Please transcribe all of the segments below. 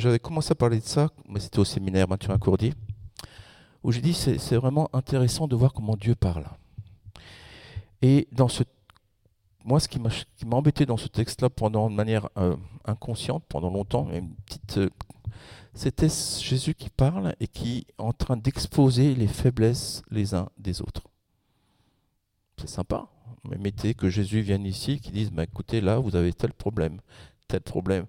j'avais commencé à parler de ça, mais c'était au séminaire Mathieu Courdier, où j'ai dit c'est c'est vraiment intéressant de voir comment Dieu parle. Et dans ce, moi, ce qui m'a embêté dans ce texte-là pendant de manière euh, inconsciente, pendant longtemps, euh, c'était Jésus qui parle et qui est en train d'exposer les faiblesses les uns des autres. C'est sympa, mais mettez que Jésus vienne ici, qui dise bah, écoutez, là, vous avez tel problème, tel problème.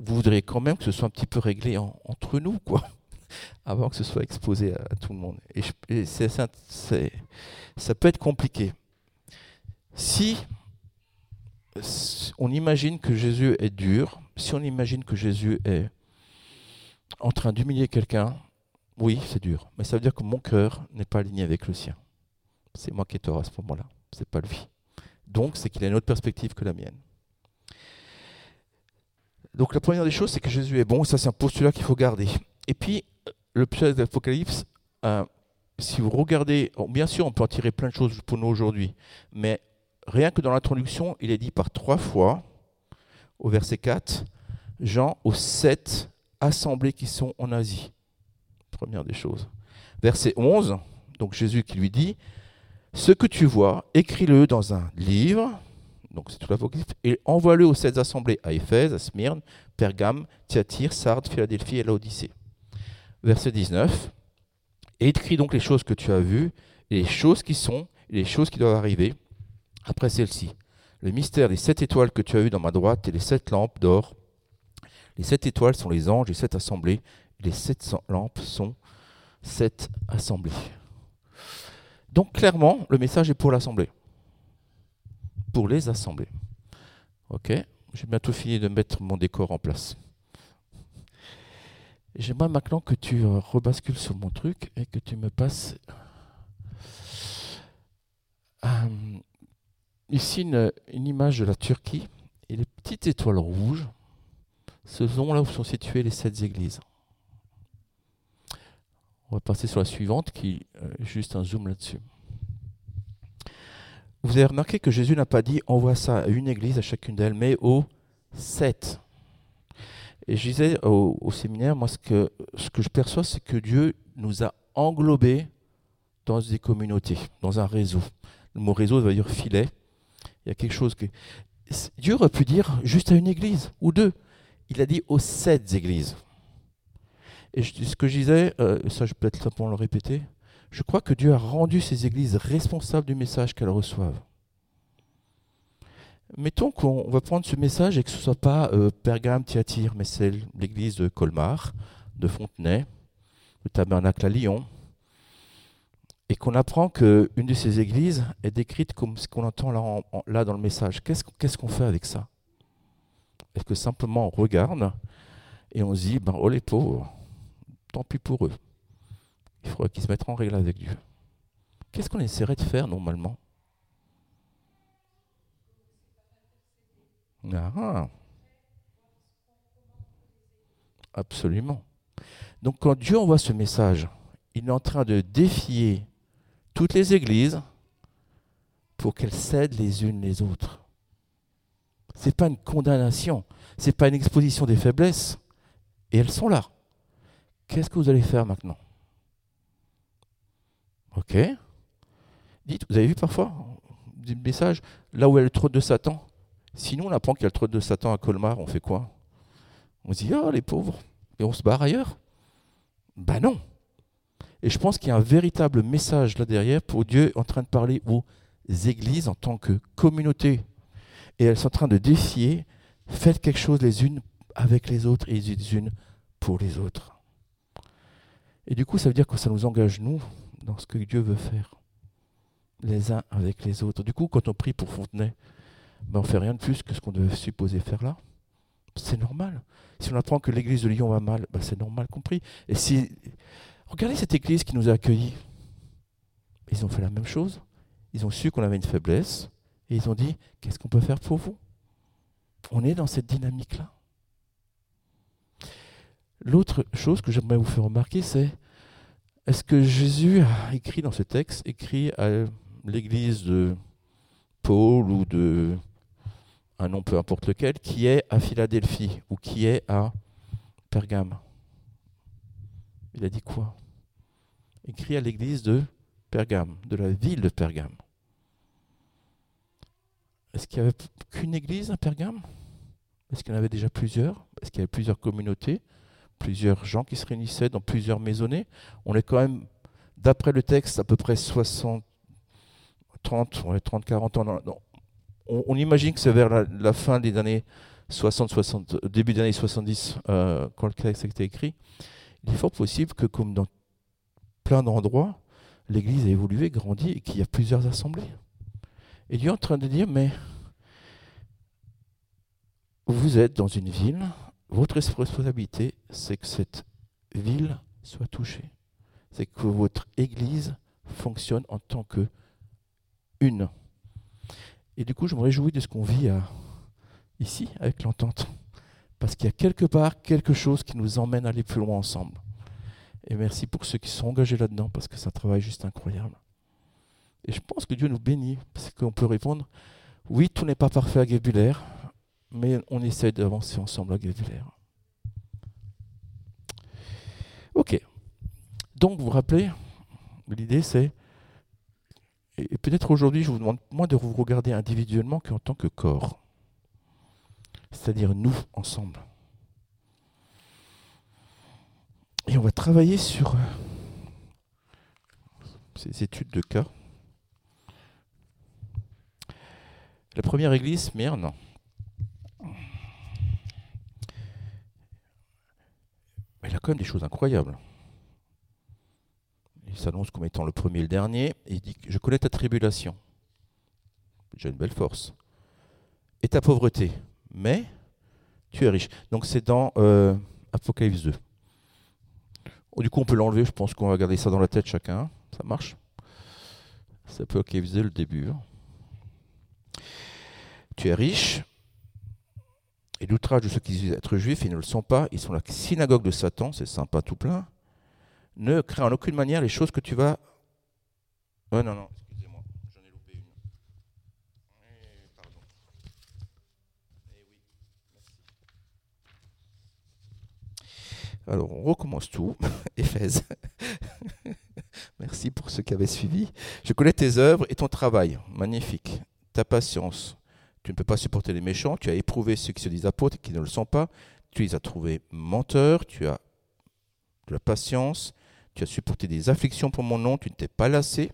Vous voudriez quand même que ce soit un petit peu réglé en- entre nous, quoi, avant que ce soit exposé à, tout le monde. Et, ça peut être compliqué. Si on imagine que Jésus est dur, si on imagine que Jésus est en train d'humilier quelqu'un, oui, c'est dur. Mais ça veut dire que mon cœur n'est pas aligné avec le sien. C'est moi qui ai tort à ce moment-là. C'est pas lui. Donc, c'est qu'il a une autre perspective que la mienne. Donc, la première des choses, c'est que Jésus est bon. Ça, c'est un postulat qu'il faut garder. Et puis, le piège de l'Apocalypse, euh, si vous regardez, bien sûr, on peut en tirer plein de choses pour nous aujourd'hui, mais rien que dans l'introduction, il est dit par trois fois, au verset 4, Jean aux sept assemblées qui sont en Asie. Première des choses. Verset 11, donc Jésus qui lui dit, ce que tu vois, écris-le dans un livre, donc c'est tout et envoie-le aux sept assemblées à Éphèse, à Smyrne, Pergame, Thyatire, Sardes, Philadelphie et Laodicée. Verset 19, et écris donc les choses que tu as vues, et les choses qui sont, et les choses qui doivent arriver après celle-ci. Le mystère des sept étoiles que tu as vues dans ma droite et les sept lampes d'or. Les sept étoiles sont les anges, les sept assemblées, et les sept lampes sont sept assemblées. Donc clairement, le message est pour l'assemblée. Pour les assemblées. Ok J'ai bientôt fini de mettre mon décor en place. J'aimerais maintenant que tu rebascules sur mon truc et que tu me passes euh, ici une, une image de la Turquie et les petites étoiles rouges, ce sont là où sont situées les sept églises. On va passer sur la suivante qui euh, juste un zoom là-dessus. Vous avez remarqué que Jésus n'a pas dit envoie ça à une église, à chacune d'elles, mais aux sept. Et je disais au, séminaire, moi ce que, ce que je perçois, c'est que Dieu nous a englobés dans des communautés, dans un réseau. Le mot réseau veut dire filet. Il y a quelque chose que. Dieu aurait pu dire juste à une église ou deux. Il a dit aux sept églises. Et ce que je disais, euh, ça je peux être simplement le répéter, je crois que Dieu a rendu ces églises responsables du message qu'elles reçoivent. Mettons qu'on va prendre ce message et que ce ne soit pas euh, Pergame, mais c'est l'église de Colmar, de Fontenay, le tabernacle à Lyon, et qu'on apprend qu'une de ces églises est décrite comme ce qu'on entend là, dans le message. Qu'est-ce qu'on qu'est-ce qu'on fait avec ça? Est-ce que simplement on regarde et on se dit, ben, oh les pauvres, tant pis pour eux. Il faudrait qu'ils se mettent en règle avec Dieu. Qu'est-ce qu'on essaierait de faire normalement? Ah, ah. Absolument. Donc quand Dieu envoie ce message, il est en train de défier toutes les églises pour qu'elles cèdent les unes les autres. Ce n'est pas une condamnation, ce n'est pas une exposition des faiblesses, et elles sont là. Qu'est-ce que vous allez faire maintenant? Ok. Dites, vous avez vu parfois des messages là où a le de Satan. Sinon, on apprend qu'il y a le de Satan à Colmar, on fait quoi? On se dit, ah, les pauvres, et on se barre ailleurs? Ben non. Et je pense qu'il y a un véritable message là derrière pour Dieu en train de parler aux églises en tant que communauté. Et elles sont en train de défier, faites quelque chose les unes avec les autres et les unes pour les autres. Et du coup, ça veut dire que ça nous engage, nous, dans ce que Dieu veut faire, les uns avec les autres. Du coup, quand on prie pour Fontenay, ben on fait rien de plus que ce qu'on devait supposer faire là. C'est normal. Si on apprend que l'église de Lyon va mal, ben c'est normal compris. Et si regardez cette église qui nous a accueillis, ils ont fait la même chose. Ils ont su qu'on avait une faiblesse et ils ont dit qu'est-ce qu'on peut faire pour vous? On est dans cette dynamique-là. L'autre chose que j'aimerais vous faire remarquer, c'est est-ce que Jésus a écrit dans ce texte, écrit à l'église de Paul ou de un nom peu importe lequel, qui est à Philadelphie ou qui est à Pergame? Il a dit quoi? Écrit à l'église de Pergame, de la ville de Pergame. Est-ce qu'il n'y avait qu'une église à Pergame? Est-ce qu'il y en avait déjà plusieurs? Est-ce qu'il y avait plusieurs communautés? Plusieurs gens qui se réunissaient dans plusieurs maisonnées On est quand même, d'après le texte, à peu près 60, 30, 30 40 ans. On, imagine que c'est vers la, fin des années 60, 60 début des années 70, euh, quand le texte a été écrit. Il est fort possible que, comme dans plein d'endroits, l'Église a évolué, grandi et qu'il y a plusieurs assemblées. Et Dieu est en train de dire, mais vous êtes dans une ville, votre responsabilité, c'est que cette ville soit touchée. C'est que votre Église fonctionne en tant que une. Et du coup, je me réjouis de ce qu'on vit ici avec l'entente. Parce qu'il y a quelque part quelque chose qui nous emmène à aller plus loin ensemble. Et merci pour ceux qui sont engagés là-dedans, parce que c'est un travail juste incroyable. Et je pense que Dieu nous bénit, parce qu'on peut répondre, oui, tout n'est pas parfait à Guébulaire, mais on essaie d'avancer ensemble à Guébulaire. Ok. Donc, vous vous rappelez, l'idée c'est, et peut-être aujourd'hui, je vous demande moins de vous regarder individuellement qu'en tant que corps. C'est-à-dire nous ensemble. Et on va travailler sur euh, ces études de cas. La première église, Myrne, elle a quand même des choses incroyables. Il s'annonce comme étant le premier et le dernier, il dit Je connais ta tribulation. J'ai une belle force. Et ta pauvreté. Mais tu es riche. Donc c'est dans euh, Apocalypse 2. Du coup, on peut l'enlever. Je pense qu'on va garder ça dans la tête chacun. Ça marche Ça peut faisait le début. Hein. Tu es riche. Et l'outrage de ceux qui disent être juifs, ils ne le sont pas. Ils sont la synagogue de Satan. C'est sympa tout plein. Ne crée en aucune manière les choses que tu vas. Oh non, non. Alors, on recommence tout. Éphèse. Merci pour ceux qui avaient suivi. Je connais tes œuvres et ton travail. Magnifique. Ta patience. Tu ne peux pas supporter les méchants. Tu as éprouvé ceux qui se disent apôtres et qui ne le sont pas. Tu les as trouvés menteurs. Tu as de la patience. Tu as supporté des afflictions pour mon nom. Tu ne t'es pas lassé.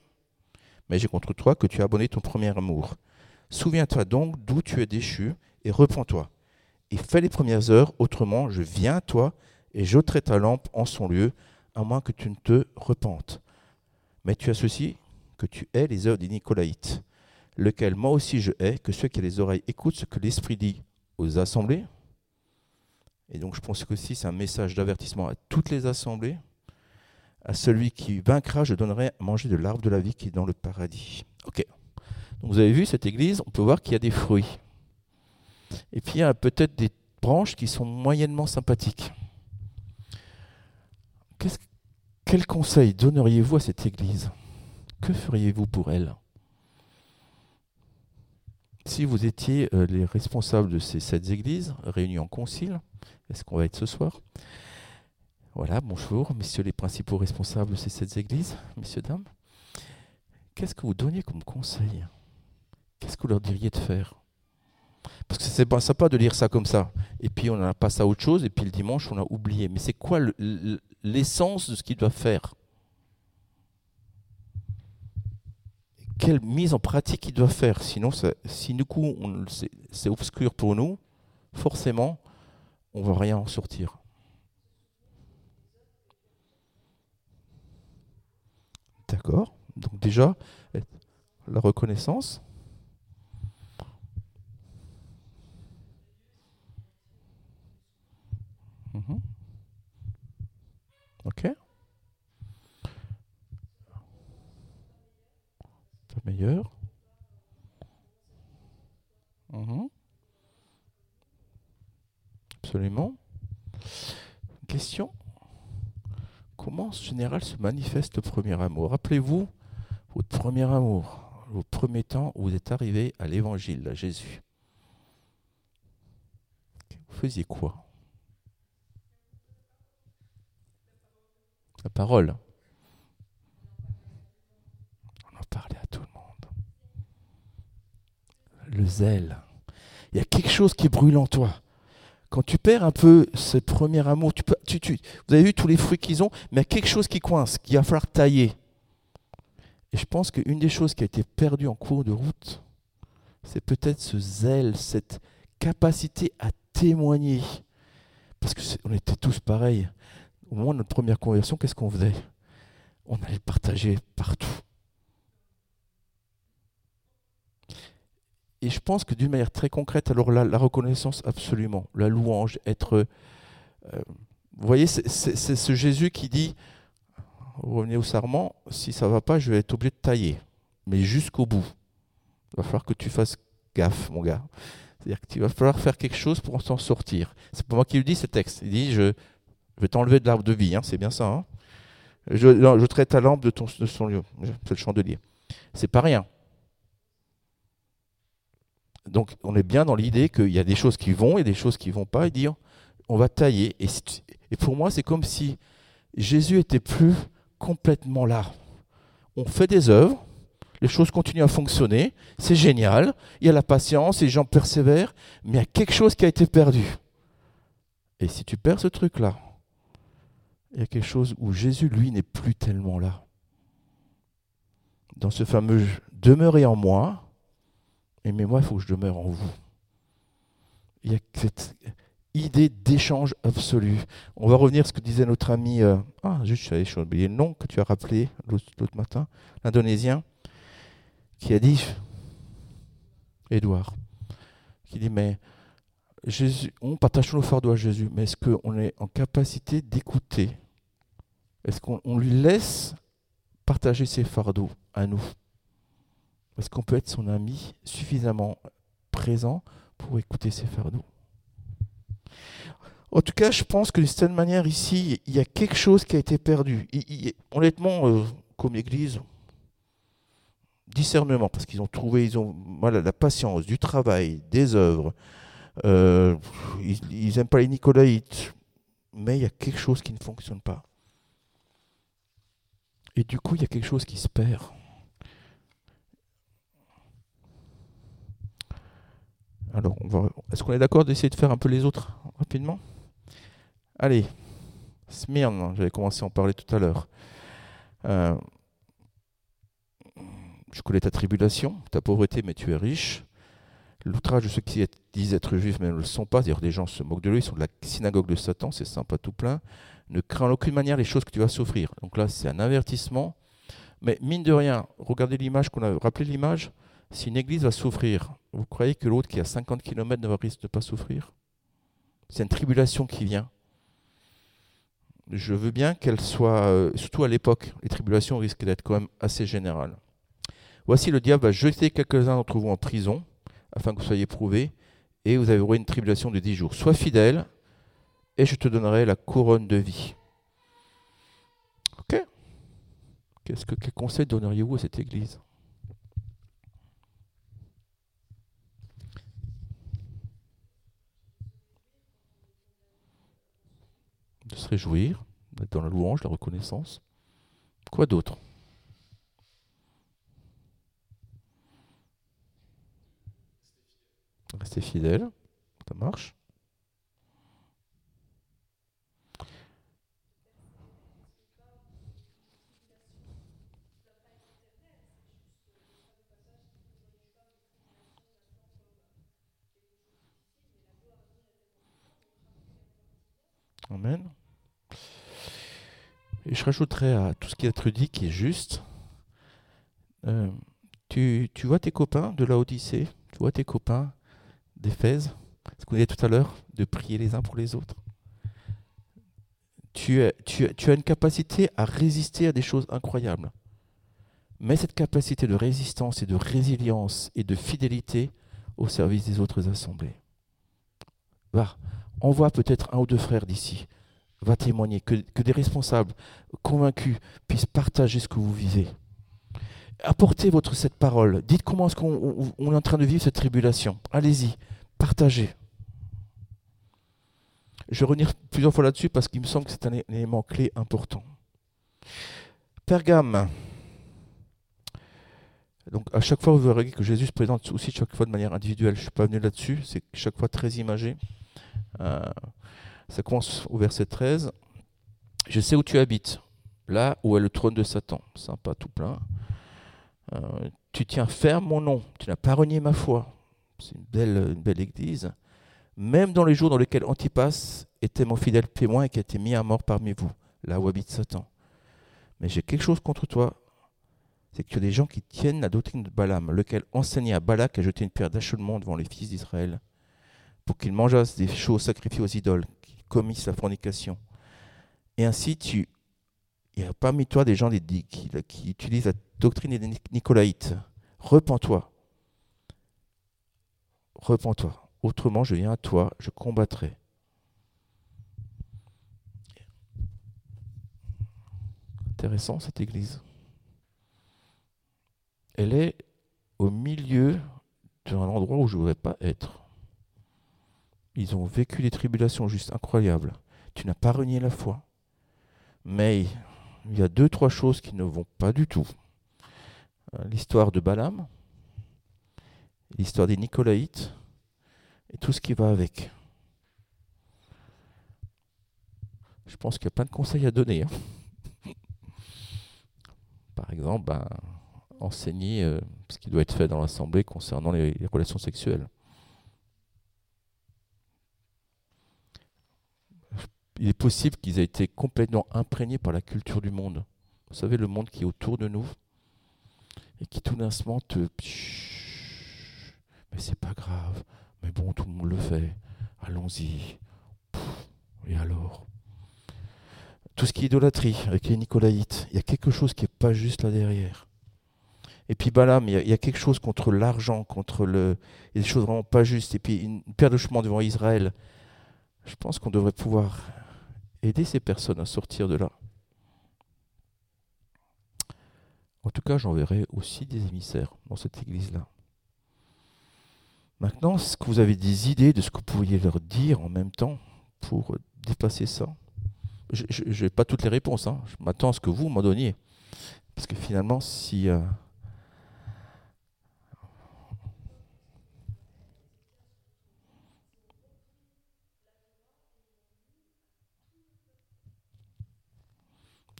Mais j'ai contre toi que tu as abonné ton premier amour. Souviens-toi donc d'où tu es déchu et reprends-toi. Et fais les premières heures. Autrement, je viens à toi et j'ôterai ta lampe en son lieu, à moins que tu ne te repentes. Mais tu as ceci, que tu hais les œuvres des Nicolaïtes, lequel moi aussi je hais, que ceux qui ont les oreilles écoutent ce que l'Esprit dit aux assemblées. Et donc je pense que c'est un message d'avertissement à toutes les assemblées. À celui qui vaincra, je donnerai à manger de l'arbre de la vie qui est dans le paradis. Ok. Donc vous avez vu cette église, on peut voir qu'il y a des fruits. Et puis il y a peut-être des branches qui sont moyennement sympathiques quel conseil donneriez-vous à cette Église? Que feriez-vous pour elle? Si vous étiez euh, les responsables de ces sept églises réunies en concile, est-ce qu'on va être ce soir? Voilà, bonjour, messieurs les principaux responsables de ces sept églises, messieurs, dames. Qu'est-ce que vous donniez comme conseil? Qu'est-ce que vous leur diriez de faire? Parce que c'est pas sympa de lire ça comme ça. Et puis on a passé à autre chose, et puis le dimanche on a oublié. Mais c'est quoi l'essence de ce qu'il doit faire? Quelle mise en pratique il doit faire Sinon, si du coup c'est obscur pour nous, forcément, on ne va rien en sortir. D'accord Donc déjà, la reconnaissance. Mhm. Ok. Meilleur. Mhm. Absolument. Question. Comment en général se manifeste le premier amour? Rappelez-vous votre premier amour, vos premiers temps où vous êtes arrivé à l'évangile, à Jésus. Vous faisiez quoi? La parole. On en parlait à. Le zèle. Il y a quelque chose qui brûle en toi. Quand tu perds un peu ce premier amour, tu peux, tu, vous avez vu tous les fruits qu'ils ont, mais il y a quelque chose qui coince, qu'il va falloir tailler. Et je pense qu'une des choses qui a été perdue en cours de route, c'est peut-être ce zèle, cette capacité à témoigner. Parce qu'on était tous pareils. Au moment de notre première conversion, qu'est-ce qu'on faisait? On allait partager partout. Et je pense que d'une manière très concrète, alors la reconnaissance, absolument. La louange, être... Euh, vous voyez, c'est ce Jésus qui dit, revenez au sarment, si ça ne va pas, je vais être obligé de tailler. Mais jusqu'au bout. Il va falloir que tu fasses gaffe, mon gars. C'est-à-dire qu'il va falloir faire quelque chose pour s'en sortir. C'est pour moi qui lui dis ce texte. Il dit, je, vais t'enlever de l'arbre de vie, hein, c'est bien ça. Hein je, je traite ta lampe de, ton, de son lieu. C'est le chandelier. C'est pas rien. Donc on est bien dans l'idée qu'il y a des choses qui vont et des choses qui vont pas, et dire on va tailler. Et, et pour moi, c'est comme si Jésus était plus complètement là. On fait des œuvres, les choses continuent à fonctionner, c'est génial, il y a la patience, les gens persévèrent, mais il y a quelque chose qui a été perdu. Et si tu perds ce truc-là, il y a quelque chose où Jésus, lui, n'est plus tellement là. Dans ce fameux demeurez en moi, mais moi, il faut que je demeure en vous. Il y a cette idée d'échange absolu. On va revenir à ce que disait notre ami, euh, ah, juste, j'ai oublié le nom que tu as rappelé l'autre matin, l'Indonésien, qui a dit, Édouard, qui dit, mais Jésus, on partage nos fardeaux à Jésus, mais est-ce qu'on est en capacité d'écouter? Est-ce qu'on lui laisse partager ses fardeaux à nous? Est-ce qu'on peut être son ami suffisamment présent pour écouter ses fardeaux En tout cas, je pense que d'une certaine manière, ici, il y a quelque chose qui a été perdu. honnêtement, euh, comme Église, discernement, parce qu'ils ont trouvé, ils ont voilà, la patience, du travail, des œuvres. Euh, ils n'aiment pas les Nicolaïtes, mais il y a quelque chose qui ne fonctionne pas. Et du coup, il y a quelque chose qui se perd. Alors, est-ce qu'on est, d'accord d'essayer de faire un peu les autres rapidement? Allez, Smyrne, j'avais commencé à en parler tout à l'heure. Euh, je connais ta tribulation, ta pauvreté, mais tu es riche. L'outrage de ceux qui disent être juifs, mais ne le sont pas, c'est-à-dire des gens se moquent de lui, ils sont de la synagogue de Satan, c'est sympa tout plein. Ne crains en aucune manière les choses que tu vas souffrir. Donc là, c'est un avertissement. Mais mine de rien, regardez l'image qu'on a rappelé l'image. Si une église va souffrir, vous croyez que l'autre qui a 50 km ne risque de pas souffrir? C'est une tribulation qui vient. Je veux bien qu'elle soit, euh, surtout à l'époque, les tribulations risquent d'être quand même assez générales. Voici le diable va jeter quelques-uns d'entre vous en prison, afin que vous soyez prouvés, et vous aurez une tribulation de dix jours. Sois fidèle, et je te donnerai la couronne de vie. Ok? Quel conseil donneriez-vous à cette église? Se réjouir, d'être dans la louange, la reconnaissance. Quoi d'autre? Rester fidèle, ça marche. Amen. Je rajouterai à tout ce qui été dit qui est juste. Euh, tu, vois tes copains de la Odyssée, tu vois tes copains d'Éphèse, ce qu'on disait tout à l'heure, de prier les uns pour les autres. Tu, tu, tu as une capacité à résister à des choses incroyables. Mais cette capacité de résistance et de résilience et de fidélité au service des autres assemblées. Va, envoie peut-être un ou deux frères d'ici, va témoigner, que, des responsables convaincus puissent partager ce que vous vivez. Apportez votre cette parole. Dites comment est-ce qu'on est en train de vivre cette tribulation. Allez-y, partagez. Je vais revenir plusieurs fois là-dessus parce qu'il me semble que c'est un élément clé important. Pergame. Donc à chaque fois, vous verrez que Jésus se présente aussi chaque fois de manière individuelle. Je ne suis pas venu là-dessus, c'est chaque fois très imagé. Euh, ça commence au verset 13. Je sais où tu habites, là où est le trône de Satan. Sympa tout plein. Euh, tu tiens ferme mon nom, tu n'as pas renié ma foi. C'est une belle, une belle église. Même dans les jours dans lesquels Antipas était mon fidèle témoin et qui a été mis à mort parmi vous, là où habite Satan. Mais j'ai quelque chose contre toi, c'est que tu as des gens qui tiennent la doctrine de Balaam, lequel enseignait à Balak à jeter une pierre d'achetement devant les fils d'Israël, pour qu'ils mangeassent des choses sacrifiées aux idoles, commissent la fornication. Et ainsi, tu, il y a parmi toi des gens qui, qui utilisent la doctrine des Nicolaïtes. Repends-toi. Repends-toi. Autrement, je viens à toi, je combattrai. Intéressant cette église. Elle est au milieu d'un endroit où je ne voudrais pas être. Ils ont vécu des tribulations juste incroyables. Tu n'as pas renié la foi. Mais il y a deux, trois choses qui ne vont pas du tout. Euh, l'histoire de Balaam, l'histoire des Nicolaïtes, et tout ce qui va avec. Je pense qu'il y a plein de conseils à donner. Hein. Par exemple, ben, enseigner euh, ce qui doit être fait dans l'Assemblée concernant les, relations sexuelles. Il est possible qu'ils aient été complètement imprégnés par la culture du monde. Vous savez, le monde qui est autour de nous et qui tout d'un moment te... Mais c'est pas grave, mais bon, tout le monde le fait. Allons-y. Et alors? Tout ce qui est idolâtrie avec les Nicolaïtes, il y a quelque chose qui n'est pas juste là derrière. Et puis Balaam, il y, a, quelque chose contre l'argent, contre le. Il y a des choses vraiment pas justes. Et puis une, paire de chemin devant Israël. Je pense qu'on devrait pouvoir aider ces personnes à sortir de là. En tout cas, j'enverrai aussi des émissaires dans cette église-là. Maintenant, est-ce que vous avez des idées de ce que vous pourriez leur dire en même temps pour dépasser ça? Je n'ai pas toutes les réponses. Hein. Je m'attends à ce que vous m'en donniez. Parce que finalement, si... Euh,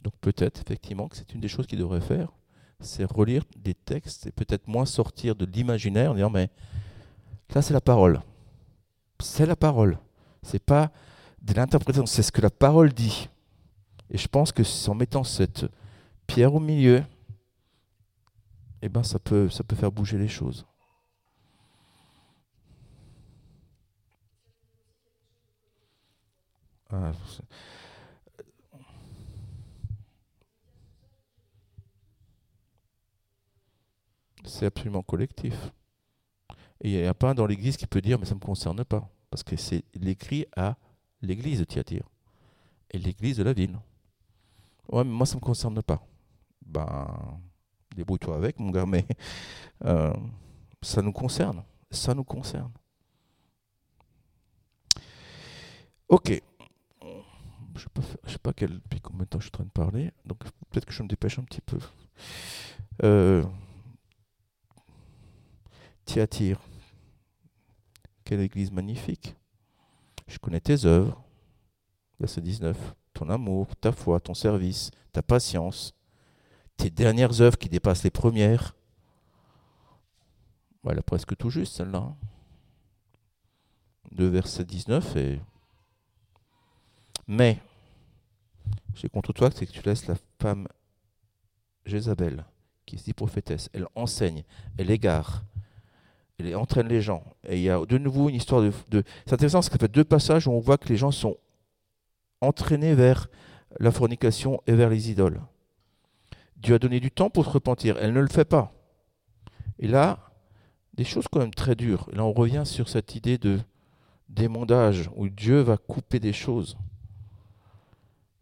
Donc peut-être effectivement que c'est une des choses qu'il devrait faire, c'est relire des textes et peut-être moins sortir de l'imaginaire en disant mais Là, c'est la parole. C'est la parole. C'est pas de l'interprétation, c'est ce que la parole dit. Et je pense que en mettant cette pierre au milieu, eh ben ça peut, faire bouger les choses. Ah, c'est absolument collectif. Et il n'y a pas un dans l'Église qui peut dire, mais ça ne me concerne pas. Parce que c'est l'écrit à l'Église de Thyatire et l'Église de la ville. Ouais, mais moi, ça ne me concerne pas. Ben, débrouille-toi avec, mon gars, mais euh, ça nous concerne. Ça nous concerne. Ok. Je ne sais pas quel, depuis combien de temps je suis en train de parler, donc peut-être que je me dépêche un petit peu. Euh, Thyatire. Quelle église magnifique. Je connais tes œuvres. Verset 19. Ton amour, ta foi, ton service, ta patience, tes dernières œuvres qui dépassent les premières. Voilà, presque tout juste celle-là. De verset 19 et. Mais, j'ai contre toi c'est que tu laisses la femme Jézabel, qui se dit prophétesse, elle enseigne, elle égare, elle entraîne les gens. Et il y a de nouveau une histoire de. C'est intéressant parce qu'il fait deux passages où on voit que les gens sont entraînés vers la fornication et vers les idoles. Dieu a donné du temps pour se repentir. Elle ne le fait pas. Et là, des choses quand même très dures. Et là, on revient sur cette idée de d'émondage où Dieu va couper des choses.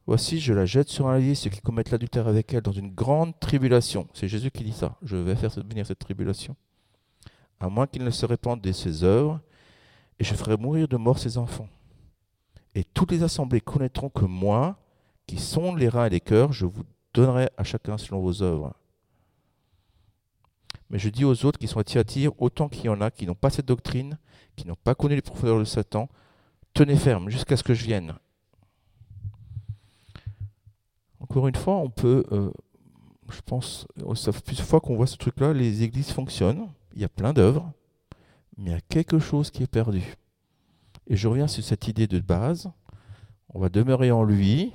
Voici, je la jette sur un lit, ceux qui commettent l'adultère avec elle, dans une grande tribulation. C'est Jésus qui dit ça. Je vais faire venir cette tribulation à moins qu'il ne se répande de ses œuvres, et je ferai mourir de mort ses enfants. Et toutes les assemblées connaîtront que moi, qui sonde les reins et les cœurs, je vous donnerai à chacun selon vos œuvres. Mais je dis aux autres qui sont à Thyatire, autant qu'il y en a qui n'ont pas cette doctrine, qui n'ont pas connu les profondeurs de Satan, tenez ferme jusqu'à ce que je vienne. Encore une fois, on peut, euh, je pense, ça fait plusieurs fois qu'on voit ce truc-là, les églises fonctionnent, il y a plein d'œuvres, mais il y a quelque chose qui est perdu. Et je reviens sur cette idée de base, on va demeurer en lui,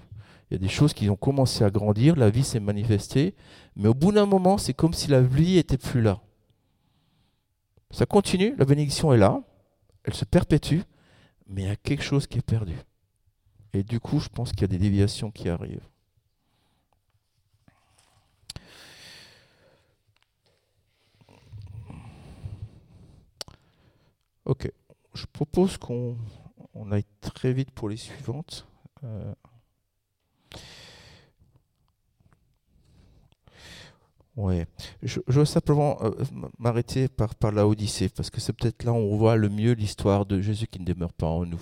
il y a des choses qui ont commencé à grandir, la vie s'est manifestée, mais au bout d'un moment, c'est comme si la vie était plus là. Ça continue, la bénédiction est là, elle se perpétue, mais il y a quelque chose qui est perdu. Et du coup, je pense qu'il y a des déviations qui arrivent. Ok, je propose qu'on aille très vite pour les suivantes. Euh, Ouais. Je, veux simplement euh, m'arrêter par, la Odyssée, parce que c'est peut-être là où on voit le mieux l'histoire de Jésus qui ne demeure pas en nous.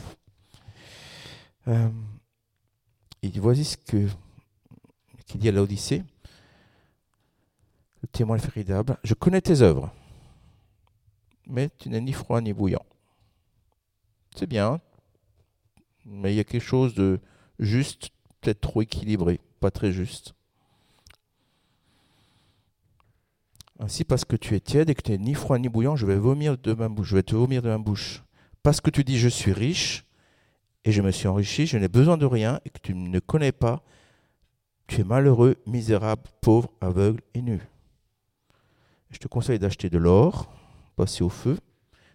Euh, voici ce que qu'il dit à l'Odyssée. Le témoin formidable. Je connais tes œuvres, mais tu n'es ni froid ni bouillant. C'est bien, mais il y a quelque chose de juste, peut-être trop équilibré, pas très juste. Ainsi, parce que tu es tiède et que tu n'es ni froid ni bouillant, je vais vomir de ma bouche, je vais te vomir de ma bouche. Parce que tu dis je suis riche et je me suis enrichi, je n'ai besoin de rien et que tu ne connais pas, tu es malheureux, misérable, pauvre, aveugle et nu. Je te conseille d'acheter de l'or, passer au feu,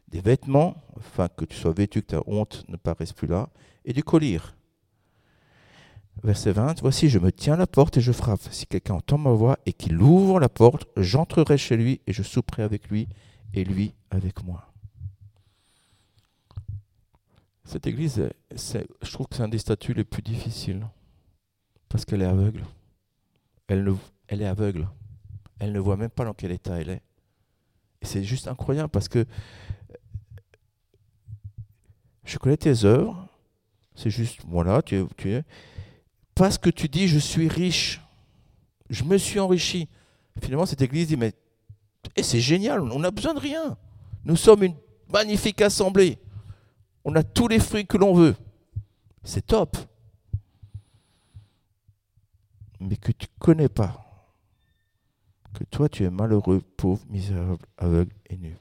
des vêtements, afin que tu sois vêtu, que ta honte ne paraisse plus là, et du collier. Verset 20, Voici, je me tiens à la porte et je frappe. Si quelqu'un entend ma voix et qu'il ouvre la porte, j'entrerai chez lui et je souperai avec lui et lui avec moi. Cette église, je trouve que c'est un des statuts les plus difficiles parce qu'elle est aveugle. Elle, elle est aveugle. Elle ne voit même pas dans quel état elle est. C'est juste incroyable parce que je connais tes œuvres. C'est juste, voilà, tu es parce que tu dis je suis riche, je me suis enrichi. Finalement, cette église dit mais c'est génial, on n'a besoin de rien. Nous sommes une magnifique assemblée. On a tous les fruits que l'on veut. C'est top. Mais que tu ne connais pas. Que toi, tu es malheureux, pauvre, misérable, aveugle et nu.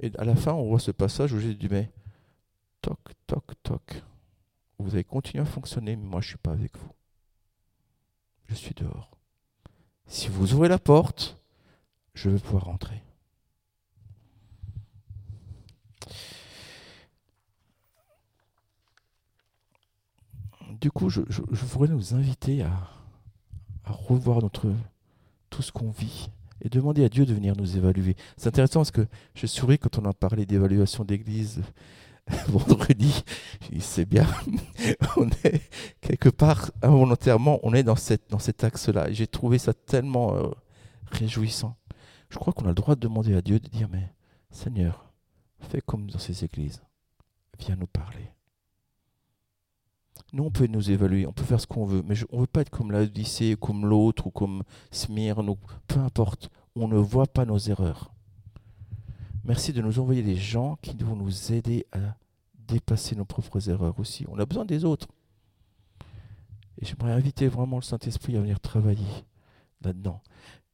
Et à la fin, on voit ce passage où Jésus dit Mais toc, toc, toc. Vous allez continuer à fonctionner, mais moi je ne suis pas avec vous. Je suis dehors. Si vous ouvrez la porte, je vais pouvoir rentrer. Du coup, je, voudrais nous inviter à revoir notre, tout ce qu'on vit et demander à Dieu de venir nous évaluer. C'est intéressant parce que je souris quand on a parlé d'évaluation d'église vendredi, c'est bien, on est quelque part involontairement, on est dans, cette, dans cet axe-là. J'ai trouvé ça tellement euh, réjouissant. Je crois qu'on a le droit de demander à Dieu de dire, mais Seigneur, fais comme dans ces églises, viens nous parler. Nous, on peut nous évaluer, on peut faire ce qu'on veut, mais on ne veut pas être comme l'Odyssée, comme l'autre, ou comme Smyrne, peu importe. On ne voit pas nos erreurs. Merci de nous envoyer des gens qui vont nous aider à dépasser nos propres erreurs aussi. On a besoin des autres. Et j'aimerais inviter vraiment le Saint-Esprit à venir travailler là-dedans.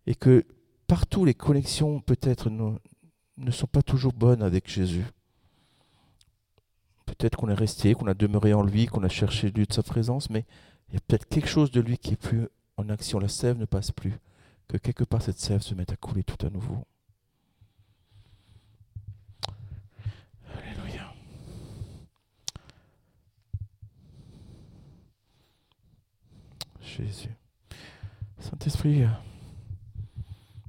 Et que partout les connexions peut-être ne sont pas toujours bonnes avec Jésus. Peut-être qu'on est resté, qu'on a demeuré en lui, qu'on a cherché lieu de sa présence, mais il y a peut-être quelque chose de lui qui est plus en action. La sève ne passe plus. Que quelque part cette sève se mette à couler tout à nouveau. Jésus. Saint-Esprit,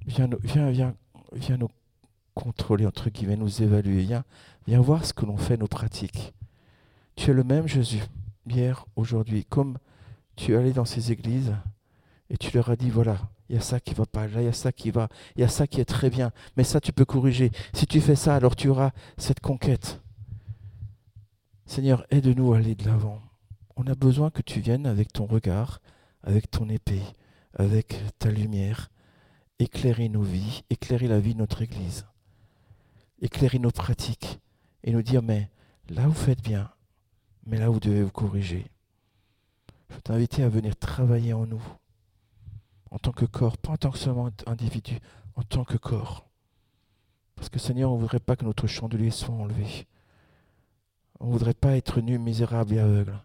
viens, viens, viens, viens nous contrôler, entre guillemets, nous évaluer. Viens, viens voir ce que l'on fait, nos pratiques. Tu es le même Jésus, hier, aujourd'hui, comme tu es allé dans ces églises et tu leur as dit, voilà, il y a ça qui va pas, là il y a ça qui va, il y a ça qui est très bien, mais ça tu peux corriger. Si tu fais ça, alors tu auras cette conquête. Seigneur, aide-nous à aller de l'avant. On a besoin que tu viennes avec ton regard, avec ton épée, avec ta lumière, éclairer nos vies, éclairer la vie de notre Église, éclairer nos pratiques et nous dire, mais là vous faites bien, mais là vous devez vous corriger. Je veux t'inviter à venir travailler en nous, en tant que corps, pas en tant que seulement individu, en tant que corps. Parce que Seigneur, on ne voudrait pas que notre chandelier soit enlevé. On ne voudrait pas être nu, misérable et aveugle.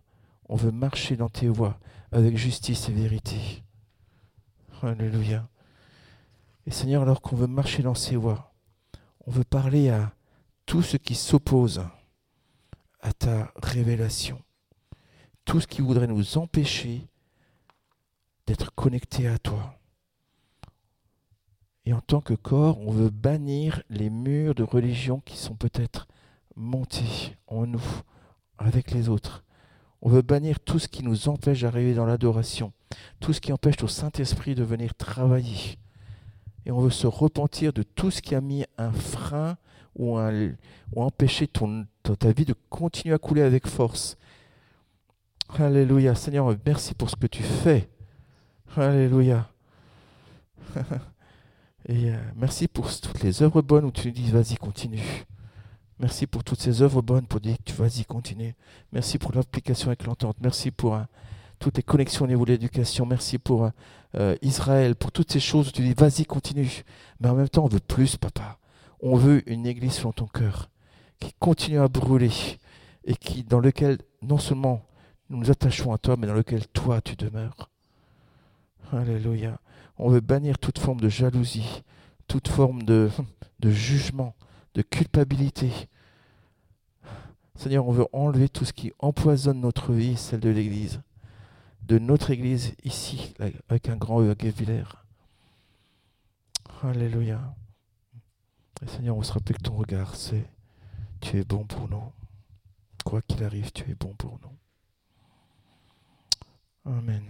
On veut marcher dans tes voies avec justice et vérité. Alléluia. Et Seigneur, alors qu'on veut marcher dans ces voies, on veut parler à tout ce qui s'oppose à ta révélation. Tout ce qui voudrait nous empêcher d'être connectés à toi. Et en tant que corps, on veut bannir les murs de religion qui sont peut-être montés en nous avec les autres. On veut bannir tout ce qui nous empêche d'arriver dans l'adoration, tout ce qui empêche au Saint-Esprit de venir travailler. Et on veut se repentir de tout ce qui a mis un frein ou, un, ou empêché ton, ta vie de continuer à couler avec force. Alléluia. Seigneur, merci pour ce que tu fais. Alléluia. Et euh, merci pour toutes les œuvres bonnes où tu dis vas-y, continue. Merci pour toutes ces œuvres bonnes pour dire vas-y, continue. Merci pour l'application avec l'entente. Merci pour euh, toutes les connexions au niveau de l'éducation. Merci pour euh, Israël, pour toutes ces choses où tu dis vas-y, continue. Mais en même temps, on veut plus, papa. On veut une église sur ton cœur qui continue à brûler et qui, dans lequel non seulement nous nous attachons à toi, mais dans lequel toi tu demeures. Alléluia. On veut bannir toute forme de jalousie, toute forme de, de jugement, de culpabilité. Seigneur, on veut enlever tout ce qui empoisonne notre vie, celle de l'Église, de notre Église ici, avec un grand E Alléluia. Et Seigneur, on se rappelle que ton regard, c'est tu es bon pour nous. Quoi qu'il arrive, tu es bon pour nous. Amen.